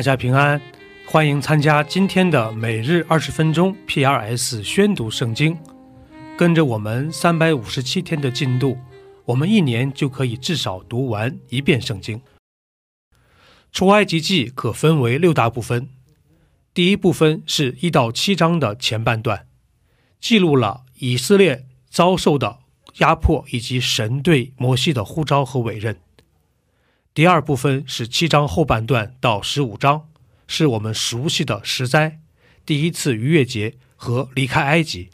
大家平安，欢迎参加今天的每日二十分钟 P.R.S 宣读圣经。跟着我们三百五十七天的进度，我们一年就可以至少读完一遍圣经。出埃及记可分为六大部分，第一部分是一到七章的前半段，记录了以色列遭受的压迫以及神对摩西的呼召和委任。第二部分是七章后半段到十五章，是我们熟悉的十灾、第一次逾越节和离开埃及。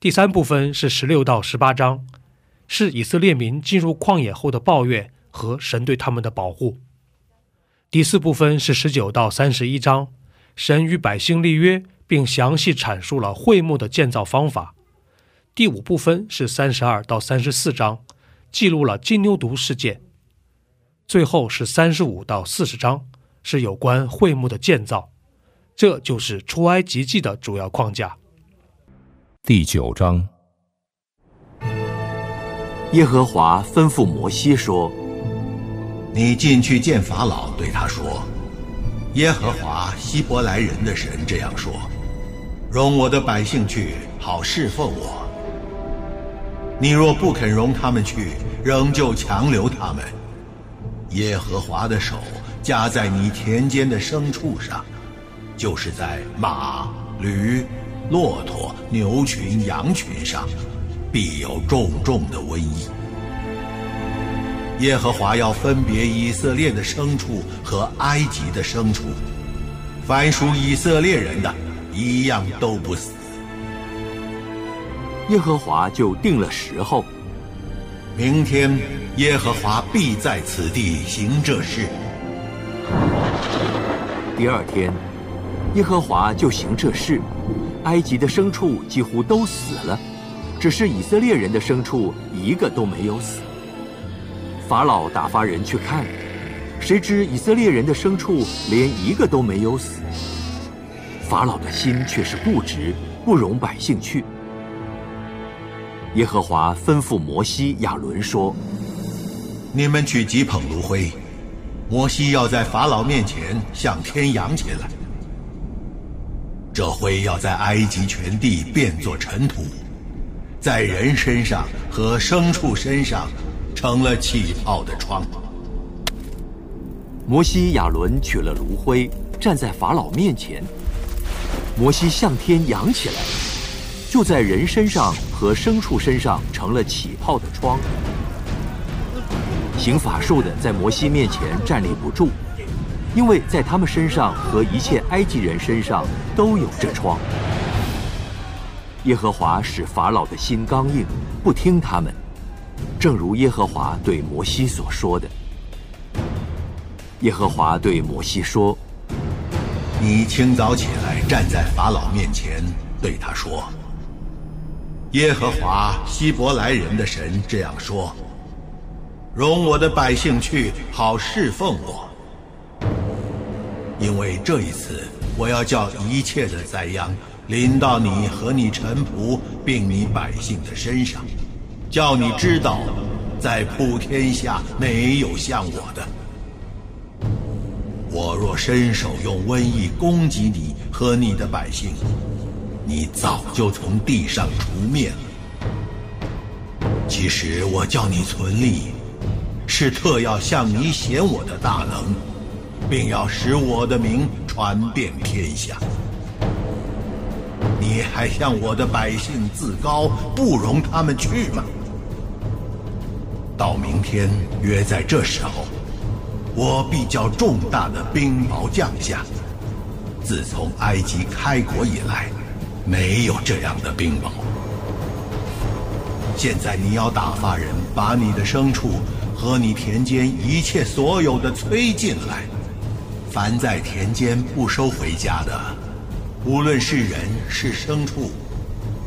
第三部分是十六到十八章，是以色列民进入旷野后的抱怨和神对他们的保护。第四部分是十九到三十一章，神与百姓立约，并详细阐述了会幕的建造方法。第五部分是三十二到三十四章，记录了金牛犊事件。最后是三十五到四十章，是有关会幕的建造。这就是出埃及记的主要框架。第九章，耶和华吩咐摩西说：“你进去见法老，对他说：耶和华希伯来人的神这样说：容我的百姓去，好侍奉我。你若不肯容他们去，仍旧强留他们，耶和华的手加在你田间的牲畜上，就是在马、驴。”骆驼、牛群、羊群上，必有重重的瘟疫。耶和华要分别以色列的牲畜和埃及的牲畜，凡属以色列人的，一样都不死。耶和华就定了时候，明天耶和华必在此地行这事。第二天，耶和华就行这事。埃及的牲畜几乎都死了，只是以色列人的牲畜一个都没有死。法老打发人去看，谁知以色列人的牲畜连一个都没有死。法老的心却是固执，不容百姓去。耶和华吩咐摩西、亚伦说：“你们取几捧炉灰，摩西要在法老面前向天扬起来。”这灰要在埃及全地变作尘土，在人身上和牲畜身上成了气泡的疮。摩西亚伦取了炉灰，站在法老面前。摩西向天扬起来，就在人身上和牲畜身上成了起泡的疮。行法术的在摩西面前站立不住。因为在他们身上和一切埃及人身上都有这疮。耶和华使法老的心刚硬，不听他们，正如耶和华对摩西所说的。耶和华对摩西说：“你清早起来，站在法老面前，对他说：耶和华希伯来人的神这样说：容我的百姓去，好侍奉我。”因为这一次，我要叫一切的灾殃临到你和你臣仆并你百姓的身上，叫你知道，在普天下没有像我的。我若伸手用瘟疫攻击你和你的百姓，你早就从地上除灭了。其实我叫你存立，是特要向你显我的大能。并要使我的名传遍天下。你还向我的百姓自高，不容他们去吗？到明天约在这时候，我必叫重大的冰雹降下。自从埃及开国以来，没有这样的冰雹。现在你要打发人把你的牲畜和你田间一切所有的催进来。凡在田间不收回家的，无论是人是牲畜，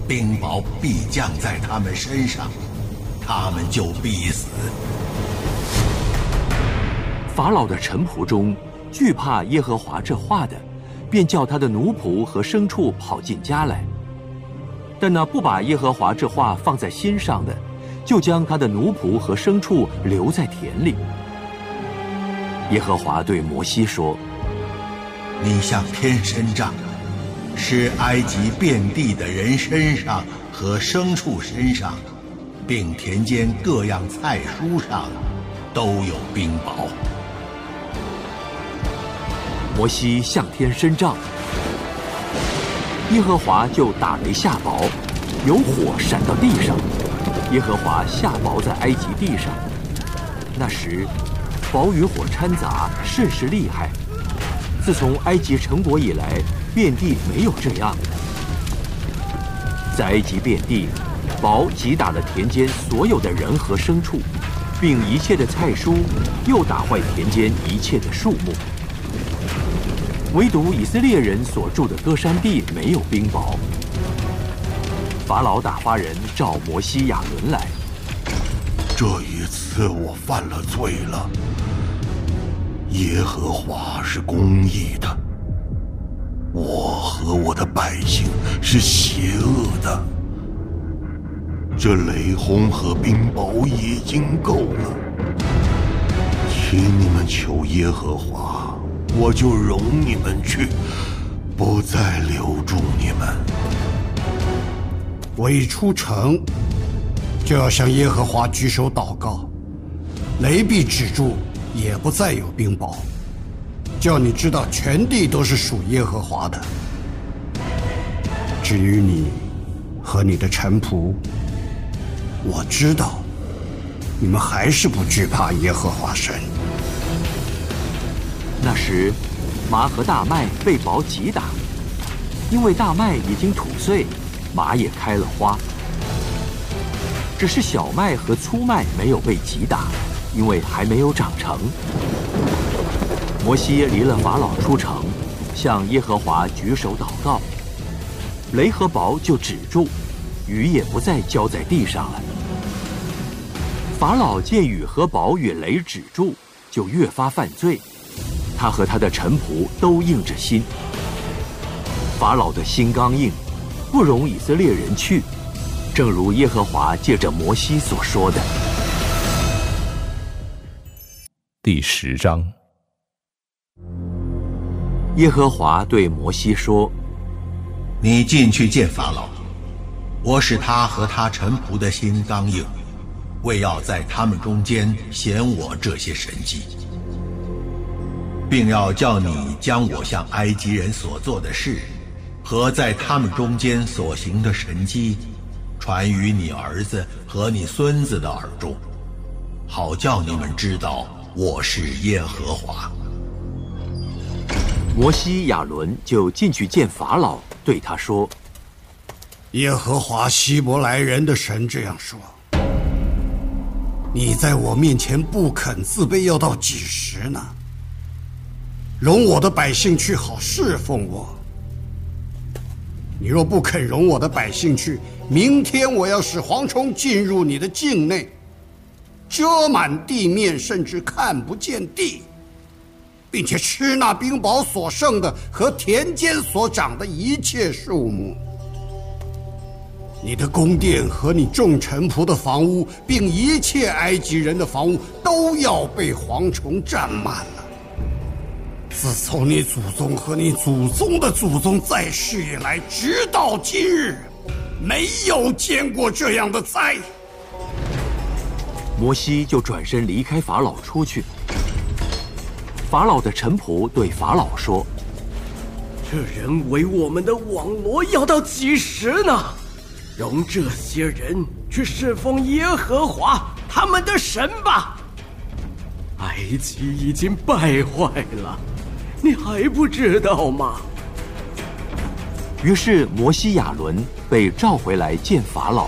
冰雹必降在他们身上，他们就必死。法老的臣仆中，惧怕耶和华这话的，便叫他的奴仆和牲畜跑进家来；但那不把耶和华这话放在心上的，就将他的奴仆和牲畜留在田里。耶和华对摩西说：“你向天伸杖，使埃及遍地的人身上和牲畜身上，并田间各样菜蔬上，都有冰雹。摩西向天伸杖，耶和华就打雷下雹，有火闪到地上，耶和华下雹在埃及地上。那时，雹与火掺杂，甚是厉害。自从埃及成国以来，遍地没有这样的。在埃及遍地，雹击打了田间所有的人和牲畜，并一切的菜蔬，又打坏田间一切的树木。唯独以色列人所住的歌山地没有冰雹。法老打发人召摩西、亚伦来。这一次我犯了罪了。耶和华是公义的，我和我的百姓是邪恶的。这雷轰和冰雹已经够了，请你们求耶和华，我就容你们去，不再留住你们。我一出城。就要向耶和华举手祷告，雷必止住，也不再有冰雹，叫你知道全地都是属耶和华的。至于你和你的臣仆，我知道你们还是不惧怕耶和华神。那时，麻和大麦被雹击打，因为大麦已经吐穗，麻也开了花。只是小麦和粗麦没有被击打，因为还没有长成。摩西离了法老出城，向耶和华举手祷告，雷和雹就止住，雨也不再浇在地上了。法老见雨和雹与雷止住，就越发犯罪，他和他的臣仆都硬着心。法老的心刚硬，不容以色列人去。正如耶和华借着摩西所说的，第十章。耶和华对摩西说：“你进去见法老，我使他和他臣仆的心刚硬，为要在他们中间显我这些神迹，并要叫你将我向埃及人所做的事，和在他们中间所行的神迹。”传于你儿子和你孙子的耳中，好叫你们知道我是耶和华。摩西、亚伦就进去见法老，对他说：“耶和华希伯来人的神这样说：你在我面前不肯自卑，要到几时呢？容我的百姓去，好侍奉我。你若不肯容我的百姓去，明天我要使蝗虫进入你的境内，遮满地面，甚至看不见地，并且吃那冰雹所剩的和田间所长的一切树木。你的宫殿和你众臣仆的房屋，并一切埃及人的房屋，都要被蝗虫占满。自从你祖宗和你祖宗的祖宗在世以来，直到今日。没有见过这样的灾。摩西就转身离开法老出去。法老的臣仆对法老说：“这人为我们的网罗要到几时呢？容这些人去侍奉耶和华他们的神吧。埃及已经败坏了，你还不知道吗？”于是摩西、亚伦被召回来见法老。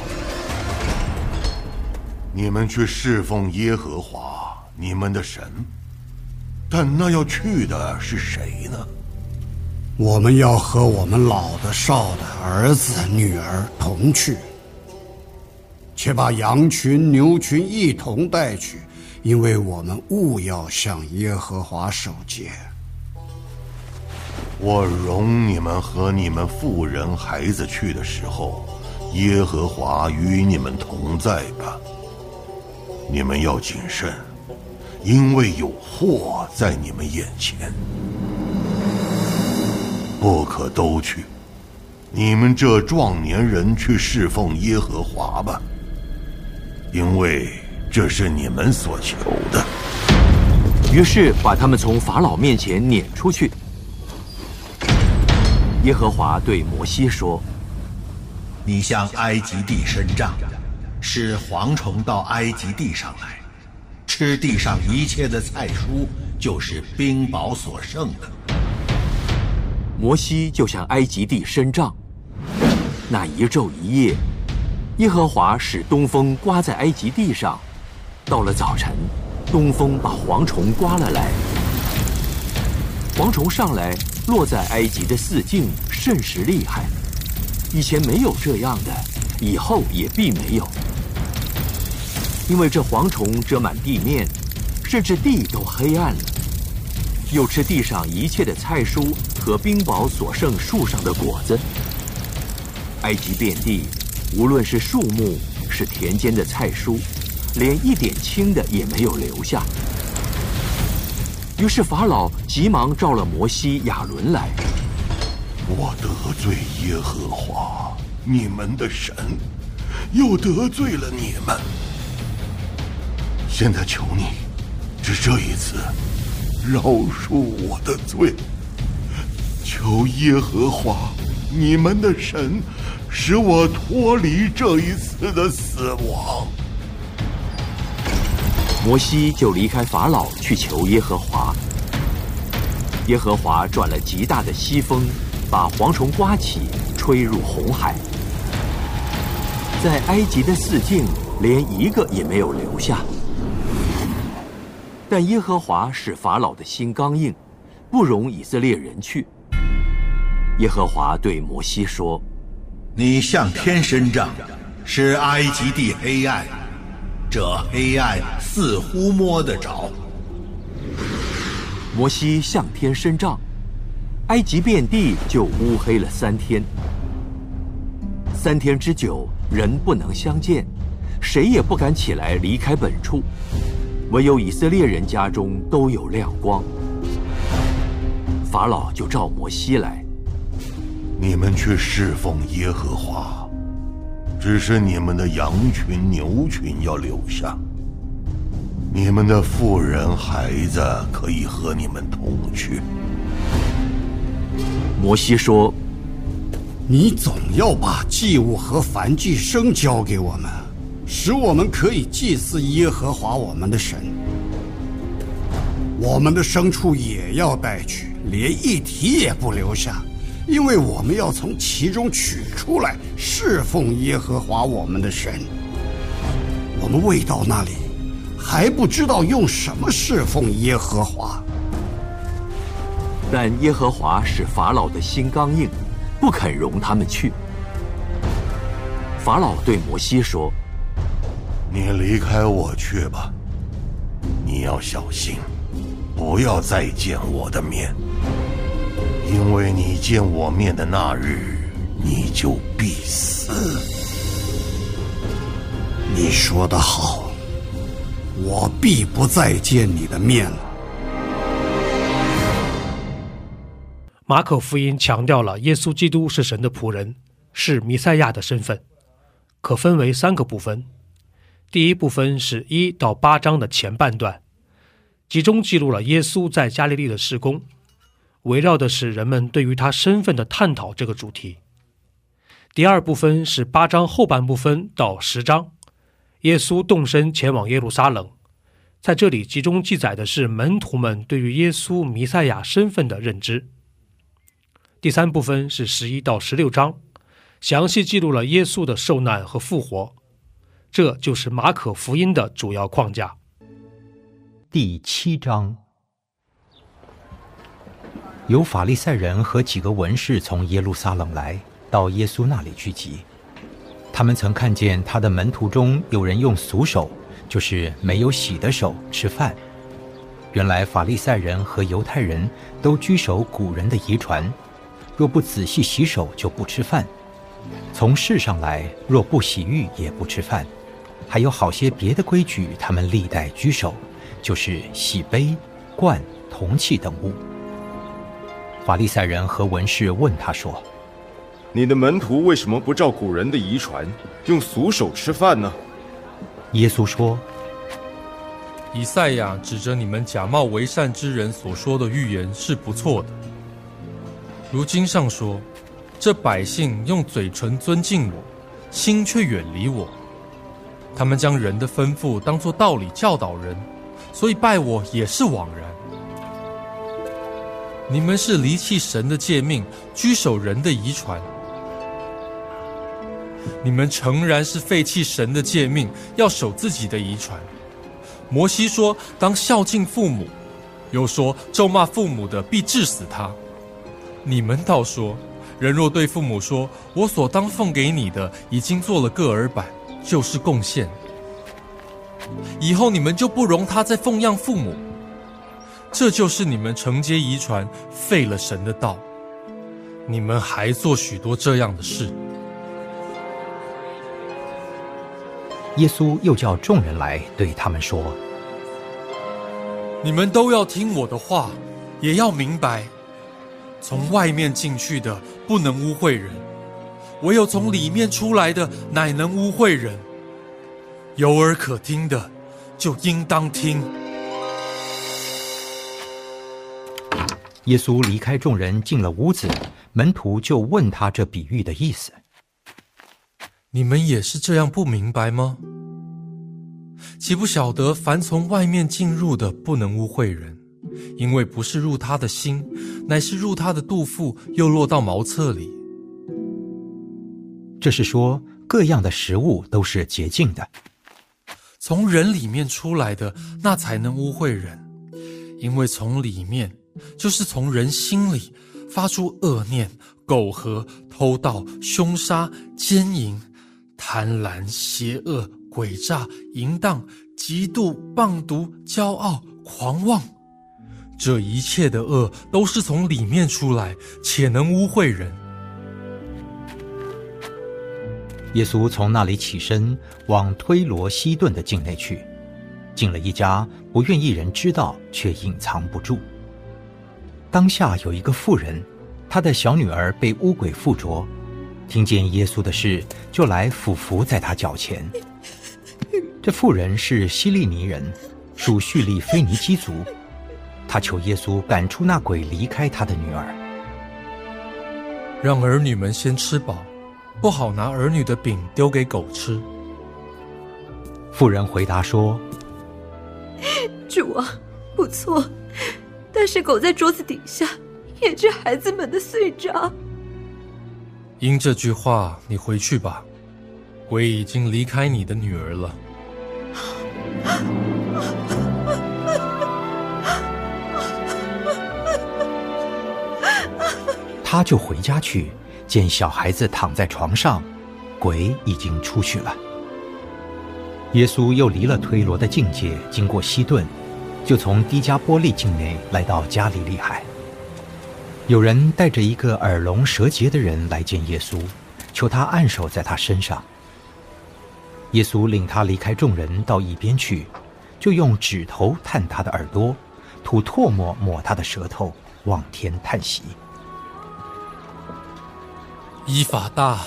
你们去侍奉耶和华你们的神，但那要去的是谁呢？我们要和我们老的、少的、儿子、女儿同去，且把羊群、牛群一同带去，因为我们务要向耶和华守节。我容你们和你们妇人、孩子去的时候，耶和华与你们同在吧。你们要谨慎，因为有祸在你们眼前。不可都去。你们这壮年人去侍奉耶和华吧，因为这是你们所求的。于是把他们从法老面前撵出去。耶和华对摩西说：“你向埃及地伸杖，使蝗虫到埃及地上来，吃地上一切的菜蔬，就是冰雹所剩的。”摩西就向埃及地伸杖。那一昼一夜，耶和华使东风刮在埃及地上。到了早晨，东风把蝗虫刮了来。蝗虫上来，落在埃及的四境，甚是厉害。以前没有这样的，以后也必没有。因为这蝗虫遮满地面，甚至地都黑暗了。又吃地上一切的菜蔬和冰雹所剩树上的果子。埃及遍地，无论是树木，是田间的菜蔬，连一点青的也没有留下。于是法老急忙召了摩西、亚伦来。我得罪耶和华，你们的神，又得罪了你们。现在求你，只这一次，饶恕我的罪。求耶和华，你们的神。使我脱离这一次的死亡。摩西就离开法老去求耶和华。耶和华转了极大的西风，把蝗虫刮起，吹入红海。在埃及的四境，连一个也没有留下。但耶和华使法老的心刚硬，不容以色列人去。耶和华对摩西说。你向天伸杖，使埃及地黑暗，这黑暗似乎摸得着。摩西向天伸杖，埃及遍地就乌黑了三天。三天之久，人不能相见，谁也不敢起来离开本处，唯有以色列人家中都有亮光。法老就召摩西来。你们去侍奉耶和华，只是你们的羊群、牛群要留下。你们的妇人、孩子可以和你们同去。摩西说：“你总要把祭物和燔祭生交给我们，使我们可以祭祀耶和华我们的神。我们的牲畜也要带去，连一蹄也不留下。”因为我们要从其中取出来侍奉耶和华我们的神，我们未到那里，还不知道用什么侍奉耶和华。但耶和华使法老的心刚硬，不肯容他们去。法老对摩西说：“你离开我去吧，你要小心，不要再见我的面。”因为你见我面的那日，你就必死。你说的好，我必不再见你的面了。马可福音强调了耶稣基督是神的仆人，是弥赛亚的身份，可分为三个部分。第一部分是一到八章的前半段，集中记录了耶稣在加利利的施工。围绕的是人们对于他身份的探讨这个主题。第二部分是八章后半部分到十章，耶稣动身前往耶路撒冷，在这里集中记载的是门徒们对于耶稣弥赛亚身份的认知。第三部分是十一到十六章，详细记录了耶稣的受难和复活，这就是马可福音的主要框架。第七章。有法利赛人和几个文士从耶路撒冷来到耶稣那里聚集。他们曾看见他的门徒中有人用俗手，就是没有洗的手吃饭。原来法利赛人和犹太人都居守古人的遗传，若不仔细洗手就不吃饭。从世上来，若不洗浴也不吃饭。还有好些别的规矩，他们历代居守，就是洗杯、罐、铜器等物。法利赛人和文士问他说：“你的门徒为什么不照古人的遗传，用俗手吃饭呢？”耶稣说：“以赛亚指着你们假冒为善之人所说的预言是不错的。如经上说，这百姓用嘴唇尊敬我，心却远离我。他们将人的吩咐当作道理教导人，所以拜我也是枉然。你们是离弃神的诫命，居守人的遗传。”你们诚然是废弃神的诫命，要守自己的遗传。摩西说：“当孝敬父母。”又说：“咒骂父母的，必治死他。”你们倒说：“人若对父母说，我所当奉给你的，已经做了个耳板，就是贡献。以后你们就不容他再奉养父母。这就是你们承接遗传，废了神的道。你们还做许多这样的事。”耶稣又叫众人来，对他们说：“你们都要听我的话，也要明白，从外面进去的不能污秽人，唯有从里面出来的，乃能污秽人。有耳可听的，就应当听。”耶稣离开众人，进了屋子，门徒就问他这比喻的意思。你们也是这样不明白吗？岂不晓得凡从外面进入的不能污秽人，因为不是入他的心，乃是入他的肚腹，又落到茅厕里。这是说各样的食物都是洁净的，从人里面出来的那才能污秽人，因为从里面就是从人心里发出恶念、苟合、偷盗、凶杀、奸淫。贪婪、邪恶、诡诈、淫荡、嫉妒、棒毒、骄傲、狂妄，这一切的恶都是从里面出来，且能污秽人。耶稣从那里起身，往推罗西顿的境内去，进了一家，不愿意人知道，却隐藏不住。当下有一个妇人，她的小女儿被污鬼附着。听见耶稣的事，就来俯伏在他脚前。这妇人是希利尼人，属叙利菲尼基族。她求耶稣赶出那鬼，离开她的女儿，让儿女们先吃饱，不好拿儿女的饼丢给狗吃。妇人回答说：“主啊，不错，但是狗在桌子底下也是孩子们的碎渣。”因这句话，你回去吧，鬼已经离开你的女儿了。他就回家去，见小孩子躺在床上，鬼已经出去了。耶稣又离了推罗的境界，经过西顿，就从迪加波利境内来到加利利海。有人带着一个耳聋舌结的人来见耶稣，求他按手在他身上。耶稣领他离开众人，到一边去，就用指头探他的耳朵，吐唾沫抹他的舌头，望天叹息。伊法大，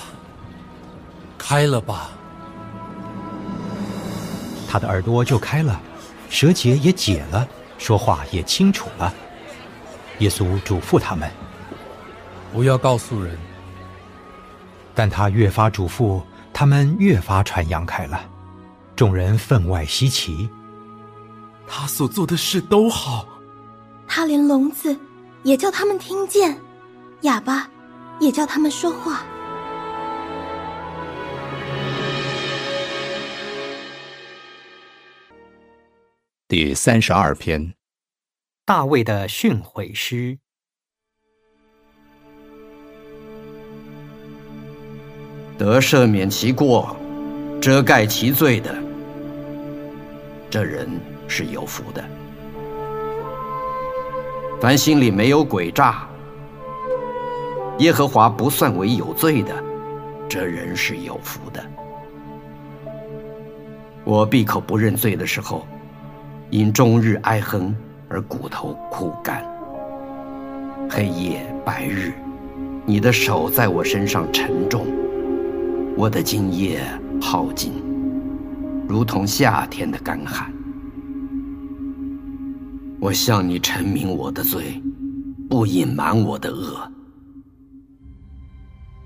开了吧。他的耳朵就开了，舌结也解了，说话也清楚了。耶稣嘱咐他们：“不要告诉人。”但他越发嘱咐，他们越发传扬开了。众人分外稀奇。他所做的事都好，他连聋子也叫他们听见，哑巴也叫他们说话。第三十二篇。大卫的训诲诗：得赦免其过、遮盖其罪的，这人是有福的；凡心里没有诡诈、耶和华不算为有罪的，这人是有福的。我闭口不认罪的时候，因终日哀哼。而骨头枯干，黑夜白日，你的手在我身上沉重，我的精液耗尽，如同夏天的干旱。我向你陈明我的罪，不隐瞒我的恶。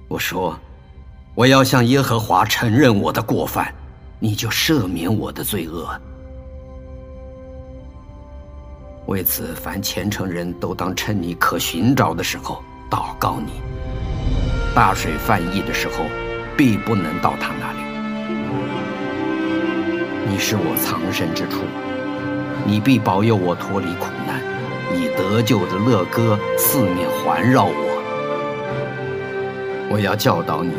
我说，我要向耶和华承认我的过犯，你就赦免我的罪恶。为此，凡虔诚人都当趁你可寻找的时候祷告你。大水泛溢的时候，必不能到他那里。你是我藏身之处，你必保佑我脱离苦难，以得救的乐歌四面环绕我。我要教导你，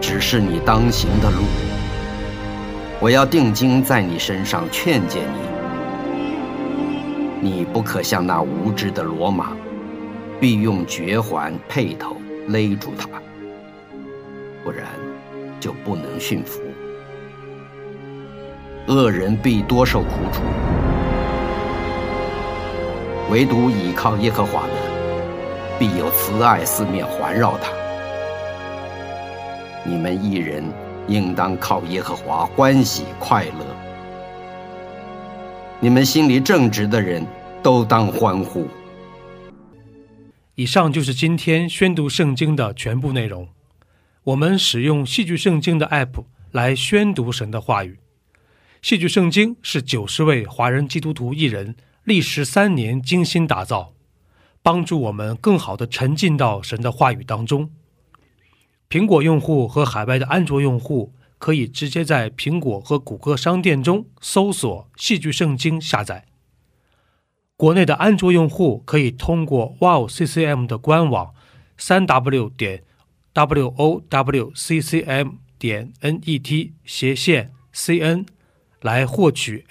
指示你当行的路。我要定睛在你身上，劝诫你。你不可像那无知的骡马，必用绝环辔头勒住它，不然就不能驯服。恶人必多受苦楚，唯独倚靠耶和华的，必有慈爱四面环绕他。你们一人应当靠耶和华欢喜快乐。你们心里正直的人都当欢呼。以上就是今天宣读圣经的全部内容。我们使用戏剧圣经的 App 来宣读神的话语。戏剧圣经是九十位华人基督徒艺人历时三年精心打造，帮助我们更好的沉浸到神的话语当中。苹果用户和海外的安卓用户。可以直接在苹果和谷歌商店中搜索“戏剧圣经”下载。国内的安卓用户可以通过 Wow CCM 的官网三 W 点 W O W C C M 点 N E T 斜线 C N 来获取